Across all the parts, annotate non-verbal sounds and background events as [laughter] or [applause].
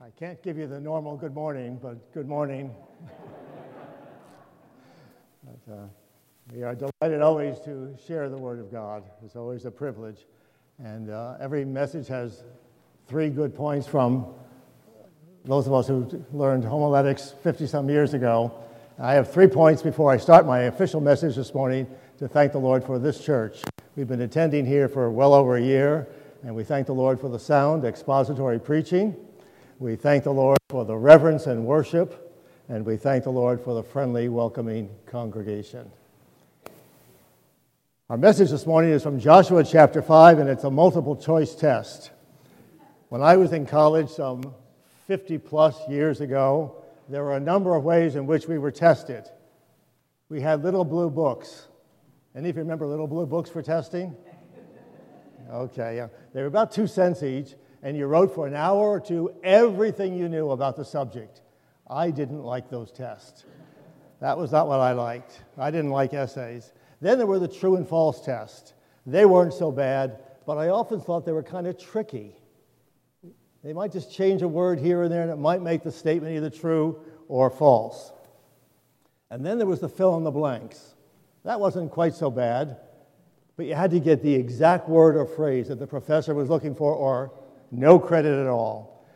I can't give you the normal good morning, but good morning. [laughs] but, uh, we are delighted always to share the Word of God. It's always a privilege. And uh, every message has three good points from those of us who learned homiletics 50 some years ago. I have three points before I start my official message this morning to thank the Lord for this church. We've been attending here for well over a year, and we thank the Lord for the sound expository preaching. We thank the Lord for the reverence and worship, and we thank the Lord for the friendly, welcoming congregation. Our message this morning is from Joshua chapter 5, and it's a multiple choice test. When I was in college some 50 plus years ago, there were a number of ways in which we were tested. We had little blue books. Any of you remember little blue books for testing? [laughs] Okay, yeah. They were about two cents each, and you wrote for an hour or two everything you knew about the subject. I didn't like those tests. That was not what I liked. I didn't like essays. Then there were the true and false tests. They weren't so bad, but I often thought they were kind of tricky. They might just change a word here and there, and it might make the statement either true or false. And then there was the fill in the blanks. That wasn't quite so bad, but you had to get the exact word or phrase that the professor was looking for, or no credit at all.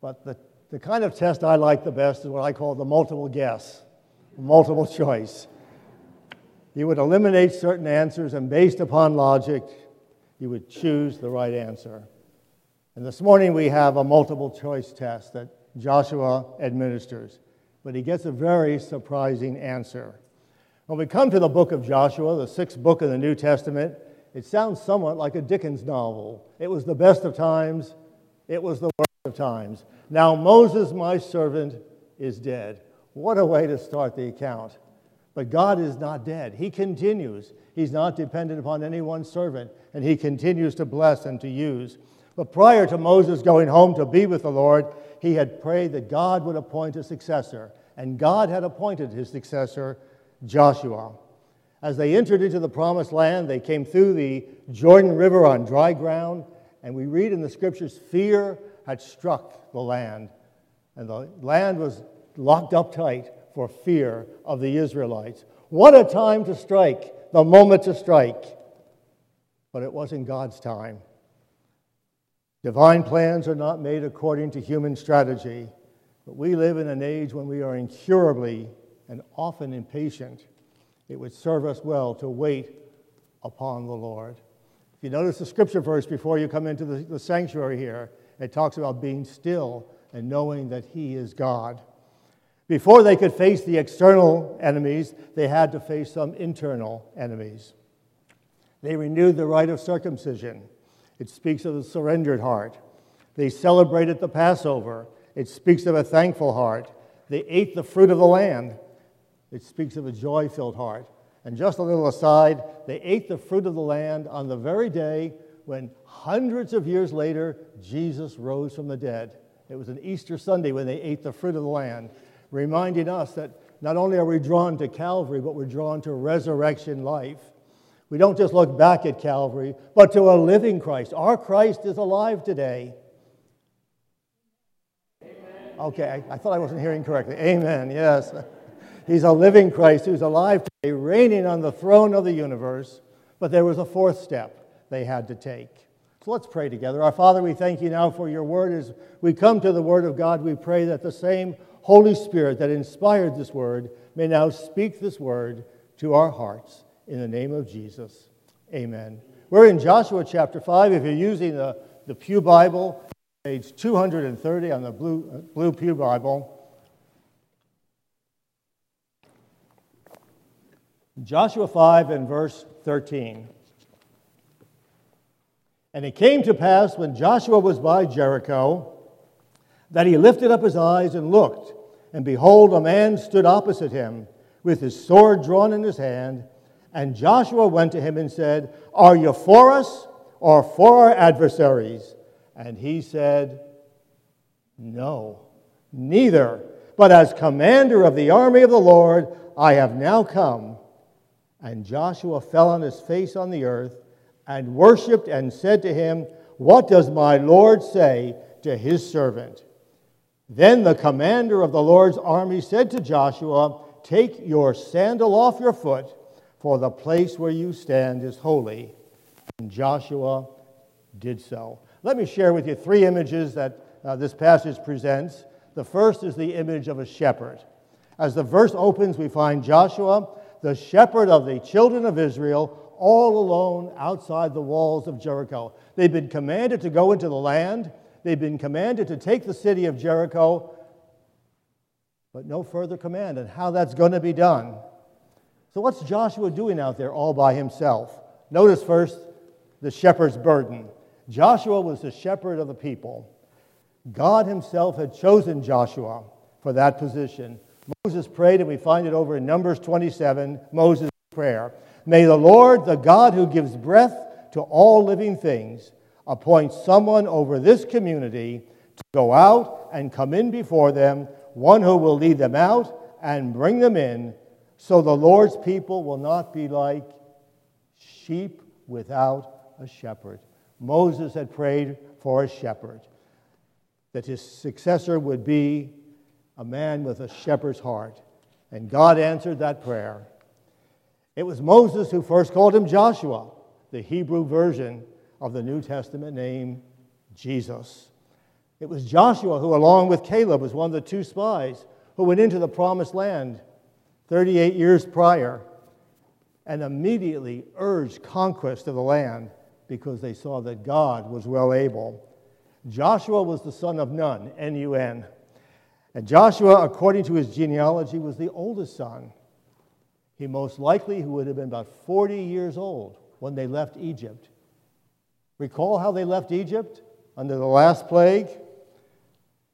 But the, the kind of test I like the best is what I call the multiple guess, multiple choice. You would eliminate certain answers, and based upon logic, you would choose the right answer. And this morning we have a multiple choice test that Joshua administers, but he gets a very surprising answer. When we come to the book of Joshua, the sixth book of the New Testament, it sounds somewhat like a Dickens novel. It was the best of times, it was the worst of times. Now Moses, my servant, is dead. What a way to start the account. But God is not dead. He continues. He's not dependent upon any one servant, and He continues to bless and to use. But prior to Moses going home to be with the Lord, he had prayed that God would appoint a successor, and God had appointed his successor, Joshua. As they entered into the promised land, they came through the Jordan River on dry ground, and we read in the scriptures fear had struck the land, and the land was locked up tight for fear of the Israelites. What a time to strike, the moment to strike. But it wasn't God's time. Divine plans are not made according to human strategy, but we live in an age when we are incurably and often impatient. It would serve us well to wait upon the Lord. If you notice the scripture verse before you come into the, the sanctuary here, it talks about being still and knowing that He is God. Before they could face the external enemies, they had to face some internal enemies. They renewed the rite of circumcision. It speaks of a surrendered heart. They celebrated the Passover. It speaks of a thankful heart. They ate the fruit of the land. It speaks of a joy filled heart. And just a little aside, they ate the fruit of the land on the very day when hundreds of years later Jesus rose from the dead. It was an Easter Sunday when they ate the fruit of the land, reminding us that not only are we drawn to Calvary, but we're drawn to resurrection life. We don't just look back at Calvary, but to a living Christ. Our Christ is alive today. Amen. Okay, I, I thought I wasn't hearing correctly. Amen, yes. He's a living Christ who's alive today, reigning on the throne of the universe. But there was a fourth step they had to take. So let's pray together. Our Father, we thank you now for your word. As we come to the word of God, we pray that the same Holy Spirit that inspired this word may now speak this word to our hearts. In the name of Jesus, amen. We're in Joshua chapter 5. If you're using the, the Pew Bible, page 230 on the Blue, uh, Blue Pew Bible. Joshua 5 and verse 13. And it came to pass when Joshua was by Jericho that he lifted up his eyes and looked, and behold, a man stood opposite him with his sword drawn in his hand. And Joshua went to him and said, Are you for us or for our adversaries? And he said, No, neither. But as commander of the army of the Lord, I have now come. And Joshua fell on his face on the earth and worshiped and said to him, What does my Lord say to his servant? Then the commander of the Lord's army said to Joshua, Take your sandal off your foot, for the place where you stand is holy. And Joshua did so. Let me share with you three images that uh, this passage presents. The first is the image of a shepherd. As the verse opens, we find Joshua, the shepherd of the children of Israel, all alone outside the walls of Jericho. They've been commanded to go into the land, they've been commanded to take the city of Jericho, but no further command on how that's going to be done. So, what's Joshua doing out there all by himself? Notice first the shepherd's burden. Joshua was the shepherd of the people. God himself had chosen Joshua for that position. Moses prayed, and we find it over in Numbers 27, Moses' prayer. May the Lord, the God who gives breath to all living things, appoint someone over this community to go out and come in before them, one who will lead them out and bring them in, so the Lord's people will not be like sheep without a shepherd. Moses had prayed for a shepherd, that his successor would be a man with a shepherd's heart. And God answered that prayer. It was Moses who first called him Joshua, the Hebrew version of the New Testament name Jesus. It was Joshua who, along with Caleb, was one of the two spies who went into the promised land 38 years prior and immediately urged conquest of the land because they saw that God was well able. Joshua was the son of Nun, N U N. And Joshua, according to his genealogy, was the oldest son. He most likely would have been about 40 years old when they left Egypt. Recall how they left Egypt under the last plague?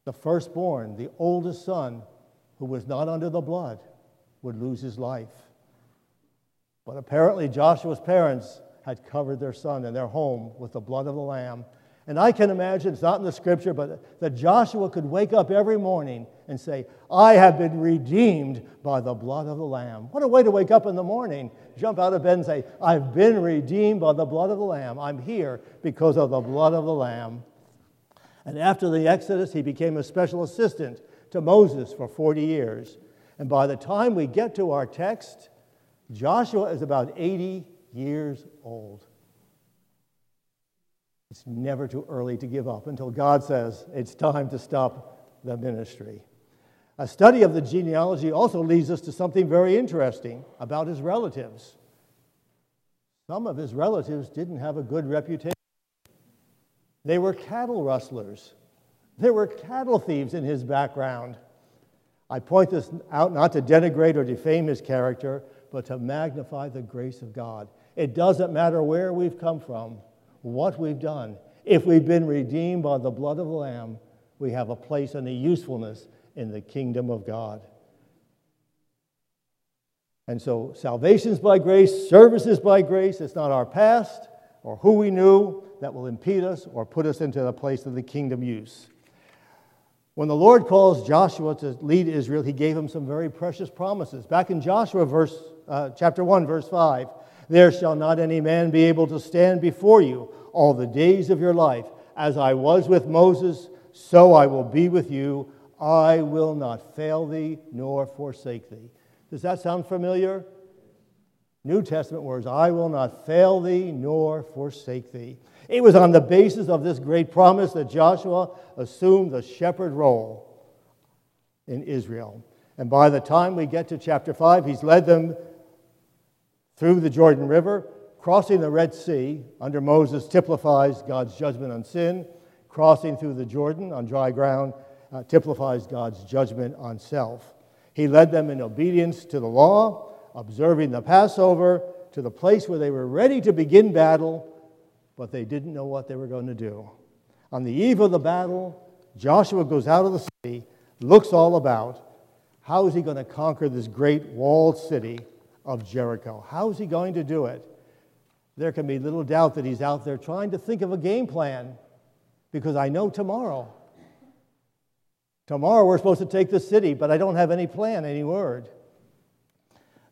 The firstborn, the oldest son, who was not under the blood, would lose his life. But apparently, Joshua's parents had covered their son and their home with the blood of the Lamb. And I can imagine, it's not in the scripture, but that Joshua could wake up every morning and say, I have been redeemed by the blood of the Lamb. What a way to wake up in the morning. Jump out of bed and say, I've been redeemed by the blood of the Lamb. I'm here because of the blood of the Lamb. And after the Exodus, he became a special assistant to Moses for 40 years. And by the time we get to our text, Joshua is about 80 years old. It's never too early to give up until God says it's time to stop the ministry. A study of the genealogy also leads us to something very interesting about his relatives. Some of his relatives didn't have a good reputation. They were cattle rustlers. There were cattle thieves in his background. I point this out not to denigrate or defame his character, but to magnify the grace of God. It doesn't matter where we've come from, what we've done. If we've been redeemed by the blood of the Lamb, we have a place and a usefulness in the kingdom of God. And so, salvation is by grace, service is by grace. It's not our past or who we knew that will impede us or put us into the place of the kingdom use. When the Lord calls Joshua to lead Israel, he gave him some very precious promises. Back in Joshua, verse, uh, chapter 1, verse 5, there shall not any man be able to stand before you all the days of your life. As I was with Moses, so I will be with you. I will not fail thee nor forsake thee. Does that sound familiar? New Testament words I will not fail thee nor forsake thee. It was on the basis of this great promise that Joshua assumed the shepherd role in Israel. And by the time we get to chapter 5, he's led them through the Jordan River. Crossing the Red Sea under Moses typifies God's judgment on sin. Crossing through the Jordan on dry ground uh, typifies God's judgment on self. He led them in obedience to the law, observing the Passover, to the place where they were ready to begin battle but they didn't know what they were going to do. On the eve of the battle, Joshua goes out of the city, looks all about. How is he going to conquer this great walled city of Jericho? How is he going to do it? There can be little doubt that he's out there trying to think of a game plan because I know tomorrow. Tomorrow we're supposed to take the city, but I don't have any plan, any word.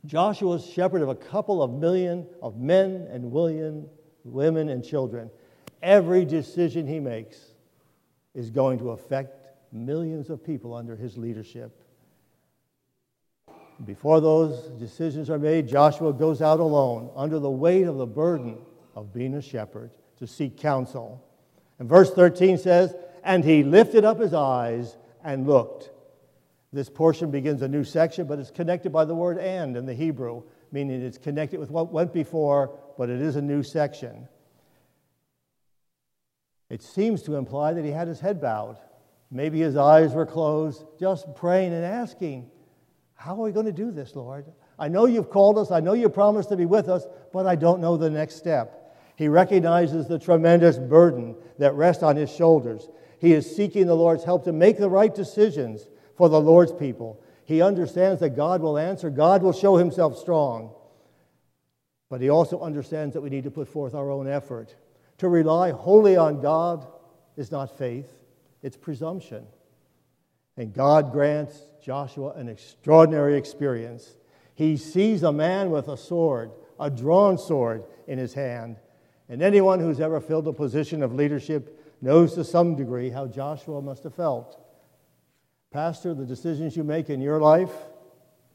Joshua's shepherd of a couple of million of men and women women, and children. Every decision he makes is going to affect millions of people under his leadership. Before those decisions are made, Joshua goes out alone under the weight of the burden of being a shepherd to seek counsel. And verse 13 says, And he lifted up his eyes and looked. This portion begins a new section, but it's connected by the word and in the Hebrew, meaning it's connected with what went before, but it is a new section. It seems to imply that he had his head bowed. Maybe his eyes were closed, just praying and asking, How are we going to do this, Lord? I know you've called us, I know you promised to be with us, but I don't know the next step. He recognizes the tremendous burden that rests on his shoulders. He is seeking the Lord's help to make the right decisions for the Lord's people. He understands that God will answer, God will show himself strong. But he also understands that we need to put forth our own effort. To rely wholly on God is not faith, it's presumption. And God grants Joshua an extraordinary experience. He sees a man with a sword, a drawn sword in his hand. And anyone who's ever filled a position of leadership knows to some degree how Joshua must have felt. Pastor, the decisions you make in your life,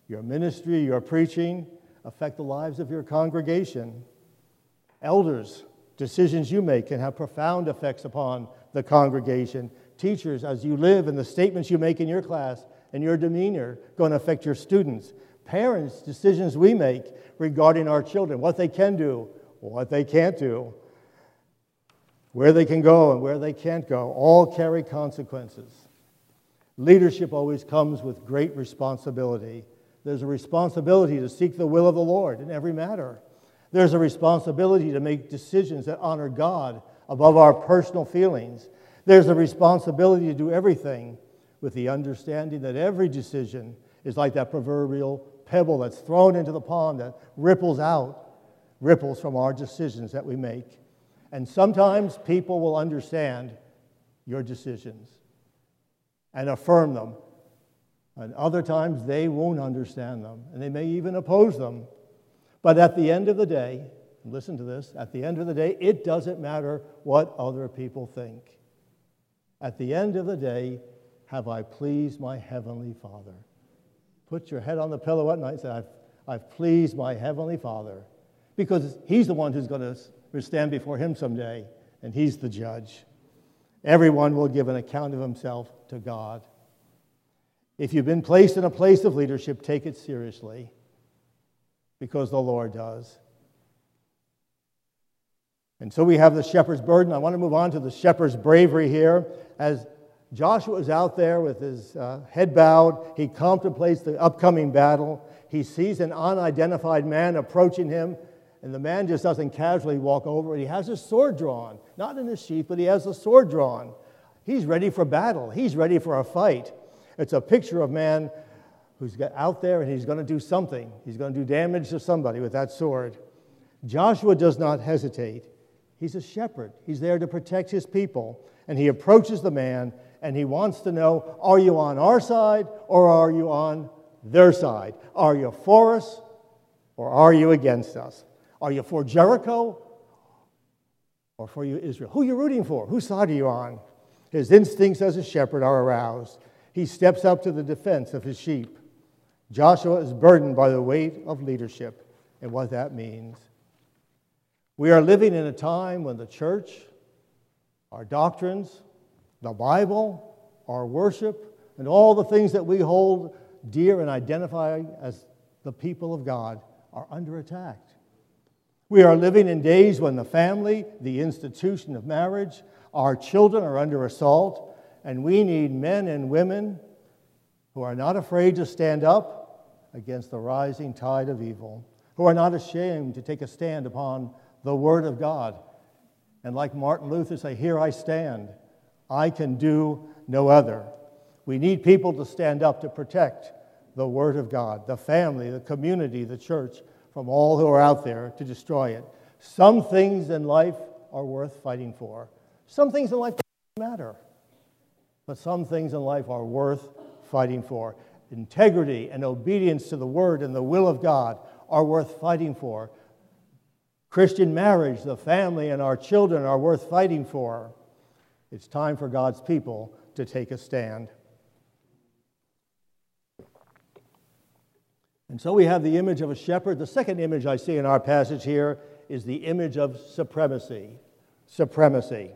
your ministry, your preaching, affect the lives of your congregation. Elders, decisions you make can have profound effects upon the congregation. Teachers, as you live and the statements you make in your class and your demeanor going to affect your students. Parents, decisions we make regarding our children, what they can do, what they can't do, where they can go and where they can't go, all carry consequences. Leadership always comes with great responsibility. There's a responsibility to seek the will of the Lord in every matter. There's a responsibility to make decisions that honor God above our personal feelings. There's a responsibility to do everything with the understanding that every decision is like that proverbial pebble that's thrown into the pond that ripples out, ripples from our decisions that we make. And sometimes people will understand your decisions and affirm them. And other times they won't understand them and they may even oppose them. But at the end of the day, listen to this, at the end of the day, it doesn't matter what other people think. At the end of the day, have I pleased my heavenly Father? Put your head on the pillow at night and say, I've, I've pleased my heavenly Father. Because he's the one who's going to stand before him someday, and he's the judge. Everyone will give an account of himself to God. If you've been placed in a place of leadership, take it seriously because the Lord does. And so we have the shepherd's burden. I want to move on to the shepherd's bravery here. As Joshua is out there with his uh, head bowed, he contemplates the upcoming battle. He sees an unidentified man approaching him, and the man just doesn't casually walk over. He has his sword drawn, not in his sheath, but he has the sword drawn. He's ready for battle, he's ready for a fight. It's a picture of man who's out there and he's going to do something. He's going to do damage to somebody with that sword. Joshua does not hesitate. He's a shepherd, he's there to protect his people. And he approaches the man and he wants to know are you on our side or are you on their side? Are you for us or are you against us? Are you for Jericho or for you, Israel? Who are you rooting for? Whose side are you on? His instincts as a shepherd are aroused. He steps up to the defense of his sheep. Joshua is burdened by the weight of leadership and what that means. We are living in a time when the church, our doctrines, the Bible, our worship, and all the things that we hold dear and identify as the people of God are under attack. We are living in days when the family, the institution of marriage, our children are under assault, and we need men and women who are not afraid to stand up against the rising tide of evil, who are not ashamed to take a stand upon the Word of God. And like Martin Luther say, Here I stand, I can do no other. We need people to stand up to protect the Word of God, the family, the community, the church, from all who are out there to destroy it. Some things in life are worth fighting for, some things in life don't matter. But some things in life are worth fighting for. Integrity and obedience to the word and the will of God are worth fighting for. Christian marriage, the family, and our children are worth fighting for. It's time for God's people to take a stand. And so we have the image of a shepherd. The second image I see in our passage here is the image of supremacy. Supremacy.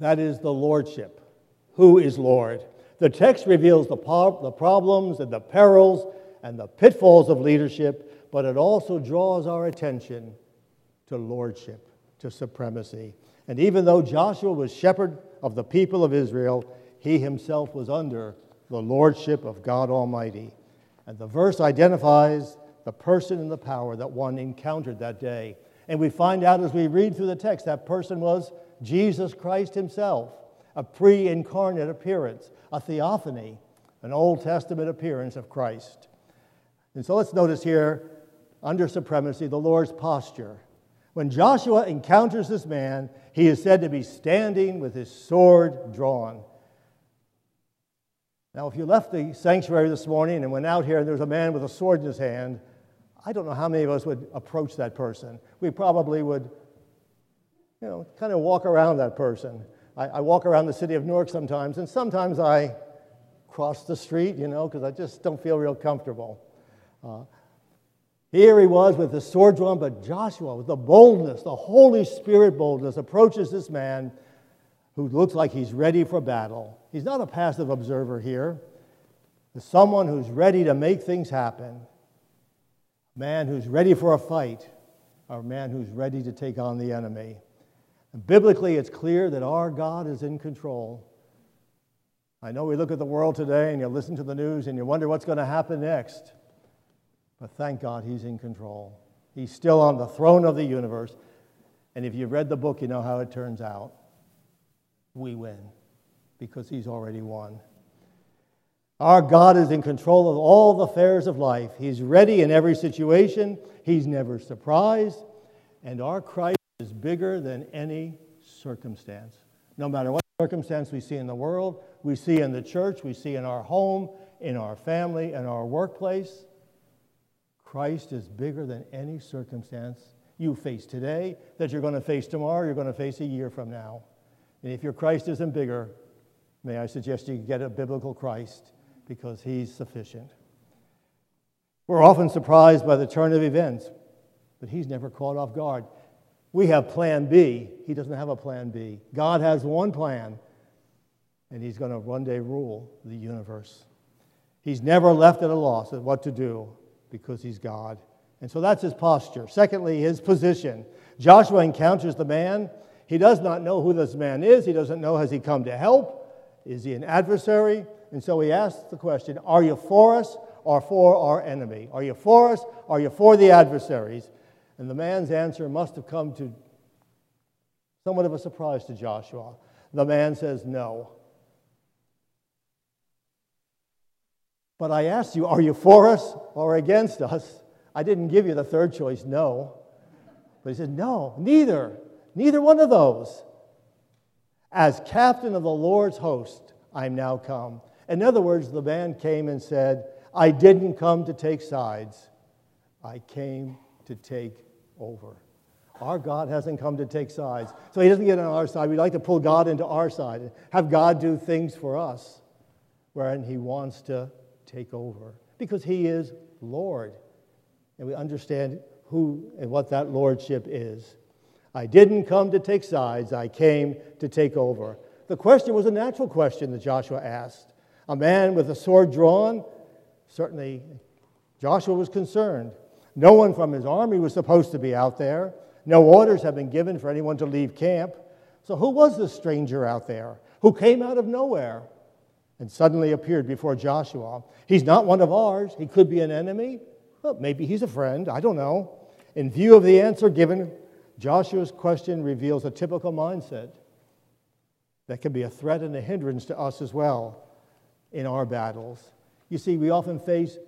That is the lordship. Who is Lord? The text reveals the, the problems and the perils and the pitfalls of leadership, but it also draws our attention to lordship, to supremacy. And even though Joshua was shepherd of the people of Israel, he himself was under the lordship of God Almighty. And the verse identifies the person and the power that one encountered that day. And we find out as we read through the text that person was Jesus Christ himself, a pre incarnate appearance, a theophany, an Old Testament appearance of Christ. And so let's notice here, under supremacy, the Lord's posture. When Joshua encounters this man, he is said to be standing with his sword drawn. Now, if you left the sanctuary this morning and went out here and there was a man with a sword in his hand, I don't know how many of us would approach that person. We probably would, you know, kind of walk around that person. I, I walk around the city of Newark sometimes, and sometimes I cross the street, you know, because I just don't feel real comfortable. Uh, here he was with the sword drawn, but Joshua, with the boldness, the Holy Spirit boldness, approaches this man who looks like he's ready for battle. He's not a passive observer here. He's someone who's ready to make things happen. A man who's ready for a fight, or a man who's ready to take on the enemy. And biblically, it's clear that our God is in control. I know we look at the world today and you listen to the news and you wonder what's going to happen next. But thank God he's in control. He's still on the throne of the universe. And if you've read the book, you know how it turns out we win because he's already won. Our God is in control of all the affairs of life. He's ready in every situation, he's never surprised, and our Christ is bigger than any circumstance. No matter what circumstance we see in the world, we see in the church, we see in our home, in our family, in our workplace, Christ is bigger than any circumstance you face today, that you're going to face tomorrow, you're going to face a year from now. And if your Christ isn't bigger, may I suggest you get a biblical Christ because he's sufficient. We're often surprised by the turn of events, but he's never caught off guard. We have plan B. He doesn't have a plan B. God has one plan, and he's going to one day rule the universe. He's never left at a loss at what to do because he's God. And so that's his posture. Secondly, his position. Joshua encounters the man he does not know who this man is. He doesn't know, has he come to help? Is he an adversary? And so he asks the question Are you for us or for our enemy? Are you for us? Are you for the adversaries? And the man's answer must have come to somewhat of a surprise to Joshua. The man says, No. But I asked you, Are you for us or against us? I didn't give you the third choice, no. But he said, No, neither. Neither one of those. As captain of the Lord's host, I'm now come. In other words, the man came and said, I didn't come to take sides, I came to take over. Our God hasn't come to take sides. So he doesn't get on our side. We like to pull God into our side and have God do things for us, wherein he wants to take over because he is Lord. And we understand who and what that lordship is. I didn't come to take sides, I came to take over. The question was a natural question that Joshua asked. A man with a sword drawn, certainly Joshua was concerned. No one from his army was supposed to be out there. No orders had been given for anyone to leave camp. So, who was this stranger out there who came out of nowhere and suddenly appeared before Joshua? He's not one of ours. He could be an enemy. Well, maybe he's a friend. I don't know. In view of the answer given Joshua's question reveals a typical mindset that can be a threat and a hindrance to us as well in our battles. You see, we often face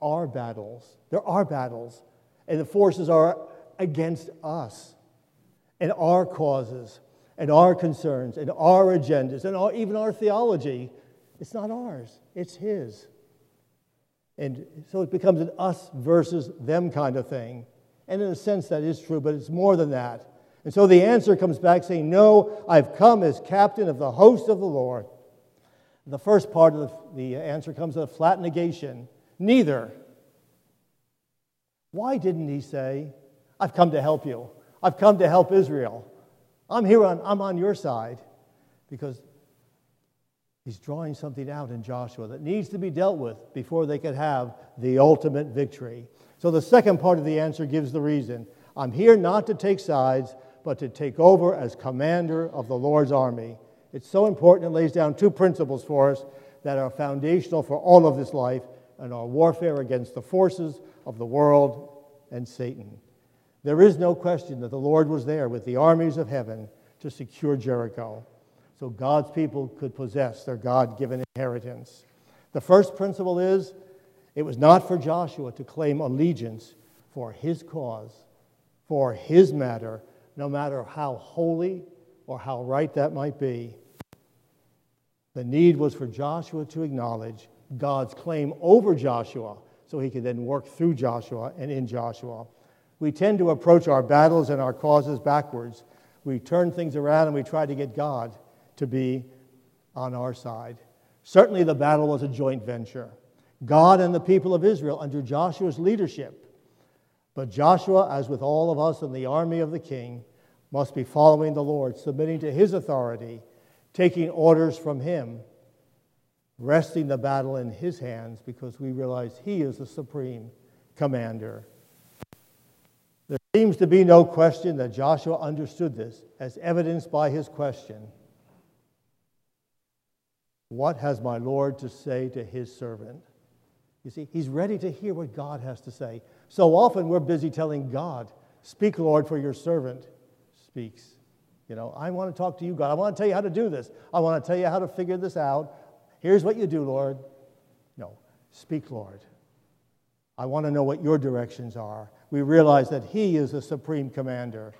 our battles. There are battles, and the forces are against us and our causes and our concerns and our agendas and our, even our theology. It's not ours, it's His. And so it becomes an us versus them kind of thing. And in a sense, that is true, but it's more than that. And so the answer comes back saying, No, I've come as captain of the host of the Lord. The first part of the, answer comes with a flat negation neither. Why didn't he say, I've come to help you? I've come to help Israel. I'm here on, I'm on your side. Because he's drawing something out in Joshua that needs to be dealt with before they could have the ultimate victory. So the second part of the answer gives the reason I'm here not to take sides, but to take over as commander of the Lord's army. It's so important, it lays down two principles for us that are foundational for all of this life and our warfare against the forces of the world and Satan. There is no question that the Lord was there with the armies of heaven to secure Jericho so God's people could possess their God given inheritance. The first principle is it was not for Joshua to claim allegiance for his cause, for his matter, no matter how holy or how right that might be. The need was for Joshua to acknowledge God's claim over Joshua so he could then work through Joshua and in Joshua. We tend to approach our battles and our causes backwards. We turn things around and we try to get God to be on our side. Certainly, the battle was a joint venture. God and the people of Israel under Joshua's leadership. But Joshua, as with all of us in the army of the king, must be following the Lord, submitting to his authority, taking orders from him, resting the battle in his hands because we realize he is the supreme commander. There seems to be no question that Joshua understood this, as evidenced by his question What has my Lord to say to his servant? You see, he's ready to hear what God has to say. So often we're busy telling God, Speak, Lord, for your servant speaks. You know, I want to talk to you, God. I want to tell you how to do this. I want to tell you how to figure this out. Here's what you do, Lord. No, speak, Lord. I want to know what your directions are. We realize that He is the supreme commander.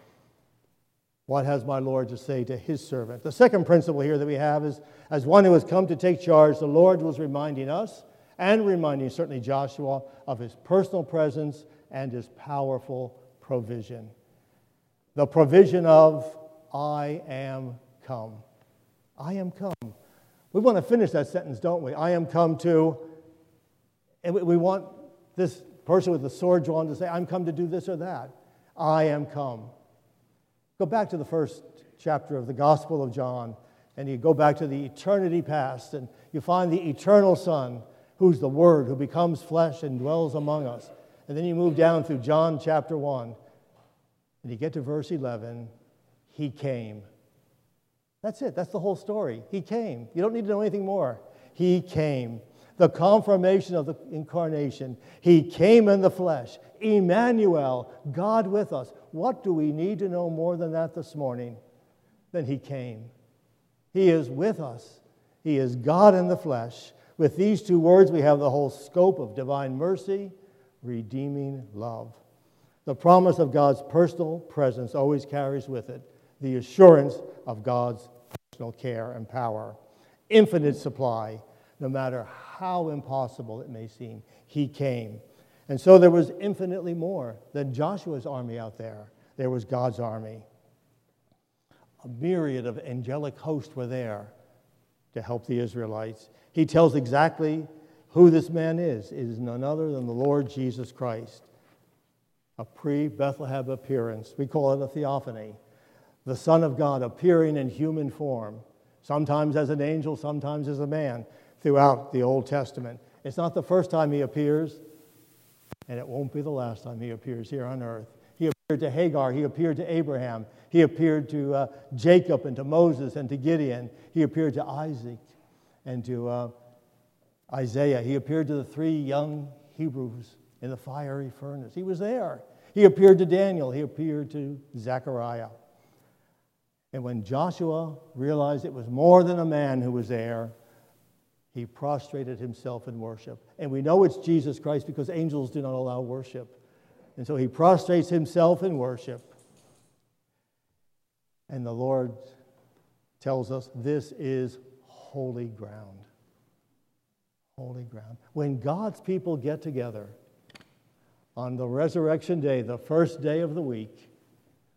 What has my Lord to say to His servant? The second principle here that we have is as one who has come to take charge, the Lord was reminding us and reminding certainly Joshua of his personal presence and his powerful provision. The provision of, I am come. I am come. We want to finish that sentence, don't we? I am come to, and we want this person with the sword drawn to say, I'm come to do this or that. I am come. Go back to the first chapter of the Gospel of John, and you go back to the eternity past, and you find the eternal Son who's the Word, who becomes flesh and dwells among us. And then you move down through John chapter 1, and you get to verse 11 He came. That's it. That's the whole story. He came. You don't need to know anything more. He came. The confirmation of the incarnation. He came in the flesh. Emmanuel, God with us. What do we need to know more than that this morning? Then He came. He is with us. He is God in the flesh. With these two words, we have the whole scope of divine mercy, redeeming love. The promise of God's personal presence always carries with it the assurance of God's personal care and power. Infinite supply, no matter how impossible it may seem. He came. And so there was infinitely more than Joshua's army out there, there was God's army. A myriad of angelic hosts were there to help the Israelites. He tells exactly who this man is. It is none other than the Lord Jesus Christ. A pre Bethlehem appearance. We call it a theophany. The Son of God appearing in human form, sometimes as an angel, sometimes as a man, throughout the Old Testament. It's not the first time he appears, and it won't be the last time he appears here on earth. He appeared to Hagar, he appeared to Abraham, he appeared to uh, Jacob and to Moses and to Gideon, he appeared to Isaac and to uh, Isaiah. He appeared to the three young Hebrews in the fiery furnace. He was there. He appeared to Daniel. He appeared to Zechariah. And when Joshua realized it was more than a man who was there, he prostrated himself in worship. And we know it's Jesus Christ because angels do not allow worship. And so he prostrates himself in worship. And the Lord tells us this is holy ground. Holy ground. When God's people get together on the resurrection day, the first day of the week,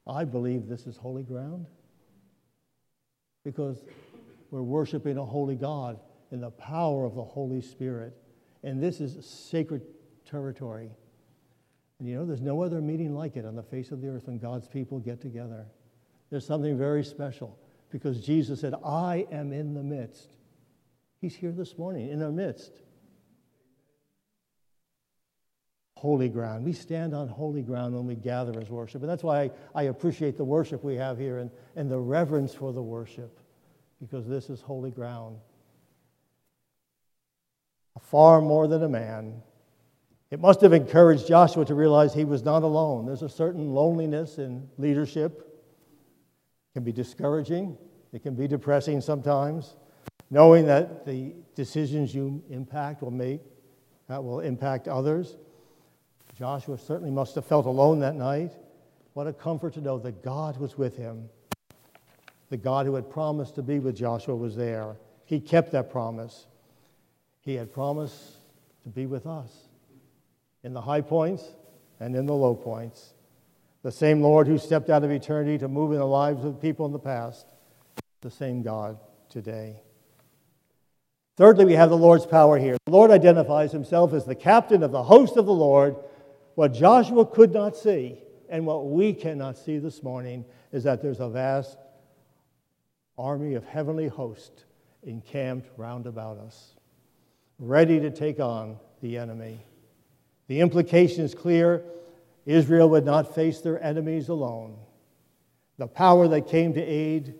I believe this is holy ground because we're worshiping a holy God in the power of the Holy Spirit. And this is sacred territory. And you know, there's no other meeting like it on the face of the earth when God's people get together. There's something very special because Jesus said, I am in the midst. He's here this morning in our midst. Holy ground. We stand on holy ground when we gather as worship. And that's why I, I appreciate the worship we have here and, and the reverence for the worship because this is holy ground. Far more than a man. It must have encouraged Joshua to realize he was not alone. There's a certain loneliness in leadership. It can be discouraging, it can be depressing sometimes. Knowing that the decisions you impact will make that will impact others. Joshua certainly must have felt alone that night. What a comfort to know that God was with him. The God who had promised to be with Joshua was there. He kept that promise. He had promised to be with us in the high points and in the low points. The same Lord who stepped out of eternity to move in the lives of people in the past, the same God today. Thirdly, we have the Lord's power here. The Lord identifies himself as the captain of the host of the Lord. What Joshua could not see and what we cannot see this morning is that there's a vast army of heavenly hosts encamped round about us, ready to take on the enemy. The implication is clear Israel would not face their enemies alone. The power that came to aid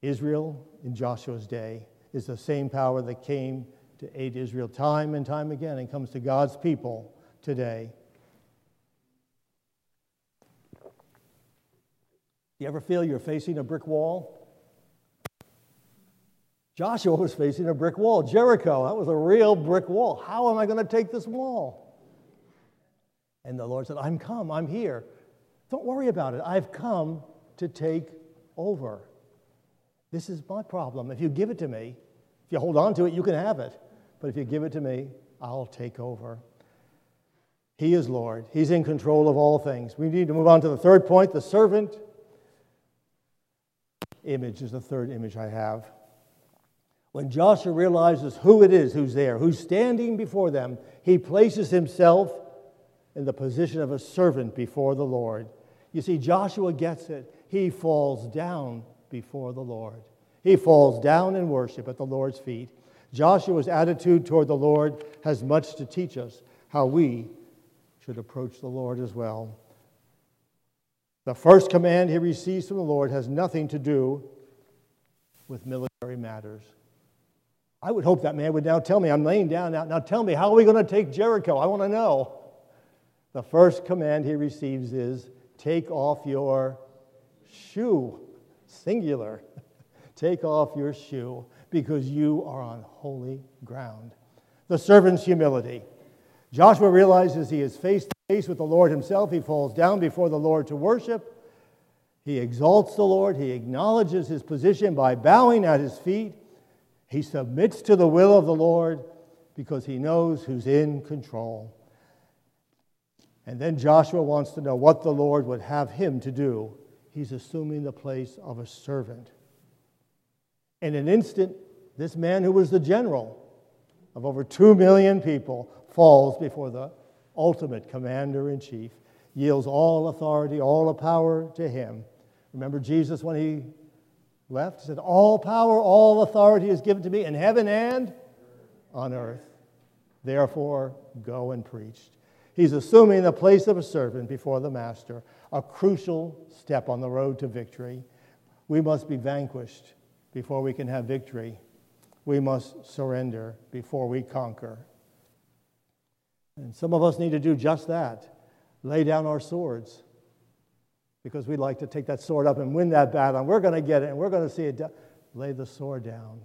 Israel in Joshua's day is the same power that came to aid Israel time and time again and comes to God's people today. You ever feel you're facing a brick wall? Joshua was facing a brick wall. Jericho, that was a real brick wall. How am I going to take this wall? And the Lord said, I'm come, I'm here. Don't worry about it. I've come to take over. This is my problem. If you give it to me, if you hold on to it, you can have it. But if you give it to me, I'll take over. He is Lord. He's in control of all things. We need to move on to the third point the servant image is the third image I have. When Joshua realizes who it is who's there, who's standing before them, he places himself in the position of a servant before the Lord. You see, Joshua gets it. He falls down before the Lord. He falls down in worship at the Lord's feet. Joshua's attitude toward the Lord has much to teach us how we should approach the Lord as well. The first command he receives from the Lord has nothing to do with military matters. I would hope that man would now tell me, I'm laying down now. Now tell me, how are we going to take Jericho? I want to know. The first command he receives is take off your shoe, singular. [laughs] take off your shoe because you are on holy ground. The servant's humility. Joshua realizes he is face to face with the Lord himself. He falls down before the Lord to worship. He exalts the Lord. He acknowledges his position by bowing at his feet. He submits to the will of the Lord because he knows who's in control. And then Joshua wants to know what the Lord would have him to do. He's assuming the place of a servant. In an instant, this man who was the general of over two million people falls before the ultimate commander in chief, yields all authority, all the power to him. Remember Jesus when he left. He said, All power, all authority is given to me in heaven and on earth. Therefore, go and preach. He's assuming the place of a servant before the master, a crucial step on the road to victory. We must be vanquished before we can have victory. We must surrender before we conquer. And some of us need to do just that lay down our swords because we'd like to take that sword up and win that battle, and we're going to get it, and we're going to see it. Lay the sword down.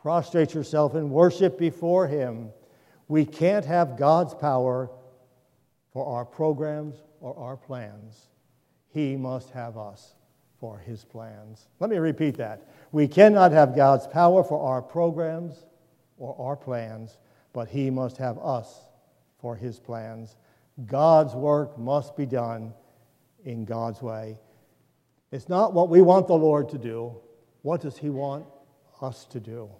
Prostrate yourself and worship before Him. We can't have God's power for our programs or our plans. He must have us for His plans. Let me repeat that. We cannot have God's power for our programs or our plans, but He must have us for His plans. God's work must be done in God's way. It's not what we want the Lord to do. What does He want us to do?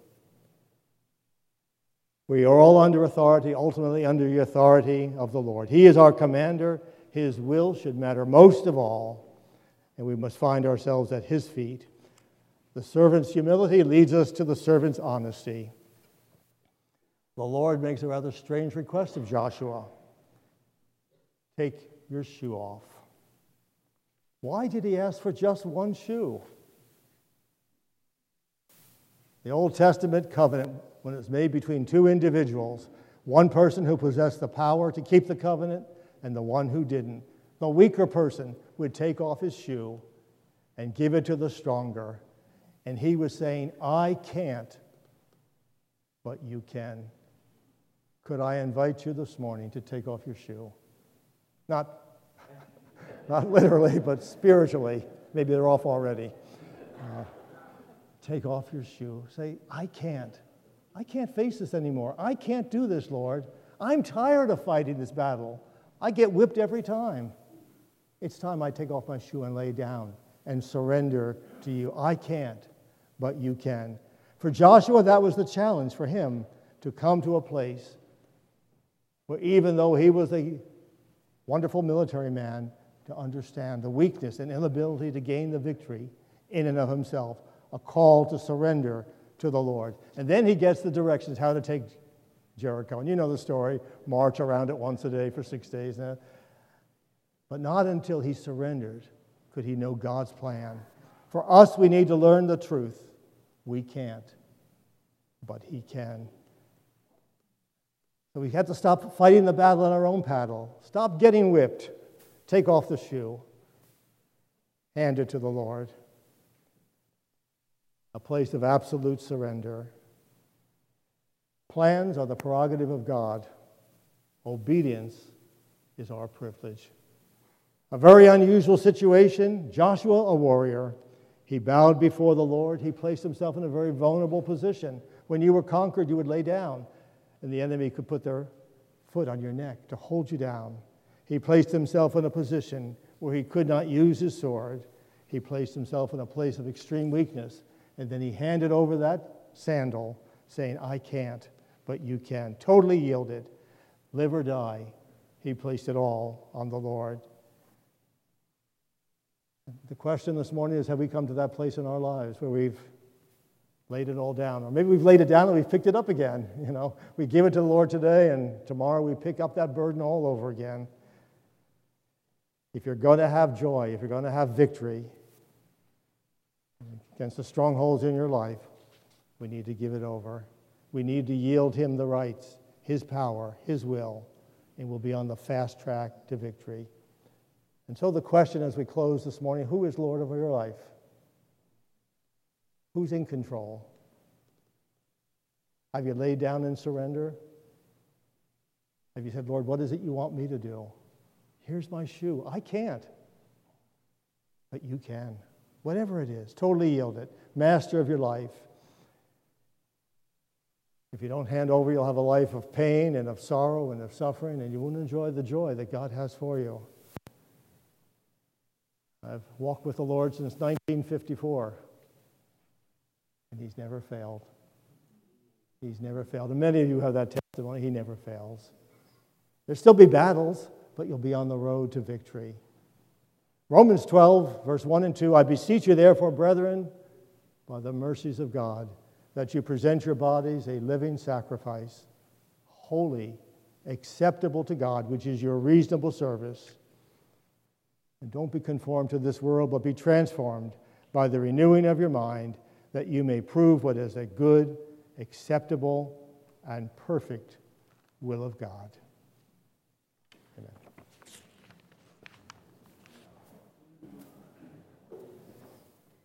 We are all under authority, ultimately under the authority of the Lord. He is our commander. His will should matter most of all, and we must find ourselves at His feet. The servant's humility leads us to the servant's honesty. The Lord makes a rather strange request of Joshua take your shoe off. Why did he ask for just one shoe? The Old Testament covenant, when it was made between two individuals, one person who possessed the power to keep the covenant and the one who didn't, the weaker person would take off his shoe and give it to the stronger. And he was saying, I can't, but you can. Could I invite you this morning to take off your shoe? Not, not literally, but spiritually. Maybe they're off already. Uh, take off your shoe. Say, I can't. I can't face this anymore. I can't do this, Lord. I'm tired of fighting this battle. I get whipped every time. It's time I take off my shoe and lay down and surrender to you. I can't, but you can. For Joshua, that was the challenge for him to come to a place where even though he was a wonderful military man, to understand the weakness and inability to gain the victory in and of himself, a call to surrender to the Lord. And then he gets the directions how to take Jericho. And you know the story march around it once a day for six days. Now. But not until he surrendered could he know God's plan. For us, we need to learn the truth. We can't, but he can. So we have to stop fighting the battle on our own paddle. Stop getting whipped. Take off the shoe. Hand it to the Lord. A place of absolute surrender. Plans are the prerogative of God. Obedience is our privilege. A very unusual situation. Joshua, a warrior, he bowed before the Lord. He placed himself in a very vulnerable position. When you were conquered, you would lay down and the enemy could put their foot on your neck to hold you down. He placed himself in a position where he could not use his sword. He placed himself in a place of extreme weakness, and then he handed over that sandal, saying, I can't, but you can. Totally yielded. Live or die. He placed it all on the Lord. The question this morning is Have we come to that place in our lives where we've laid it all down. Or maybe we've laid it down and we've picked it up again. You know, we give it to the Lord today and tomorrow we pick up that burden all over again. If you're going to have joy, if you're going to have victory against the strongholds in your life, we need to give it over. We need to yield him the rights, his power, his will, and we'll be on the fast track to victory. And so the question as we close this morning, who is Lord over your life? Who's in control? Have you laid down in surrender? Have you said, Lord, what is it you want me to do? Here's my shoe. I can't. But you can. Whatever it is, totally yield it. Master of your life. If you don't hand over, you'll have a life of pain and of sorrow and of suffering, and you won't enjoy the joy that God has for you. I've walked with the Lord since 1954 and he's never failed. He's never failed. And many of you have that testimony. He never fails. There'll still be battles, but you'll be on the road to victory. Romans 12, verse 1 and 2 I beseech you, therefore, brethren, by the mercies of God, that you present your bodies a living sacrifice, holy, acceptable to God, which is your reasonable service. And don't be conformed to this world, but be transformed by the renewing of your mind that you may prove what is a good, acceptable, and perfect will of God.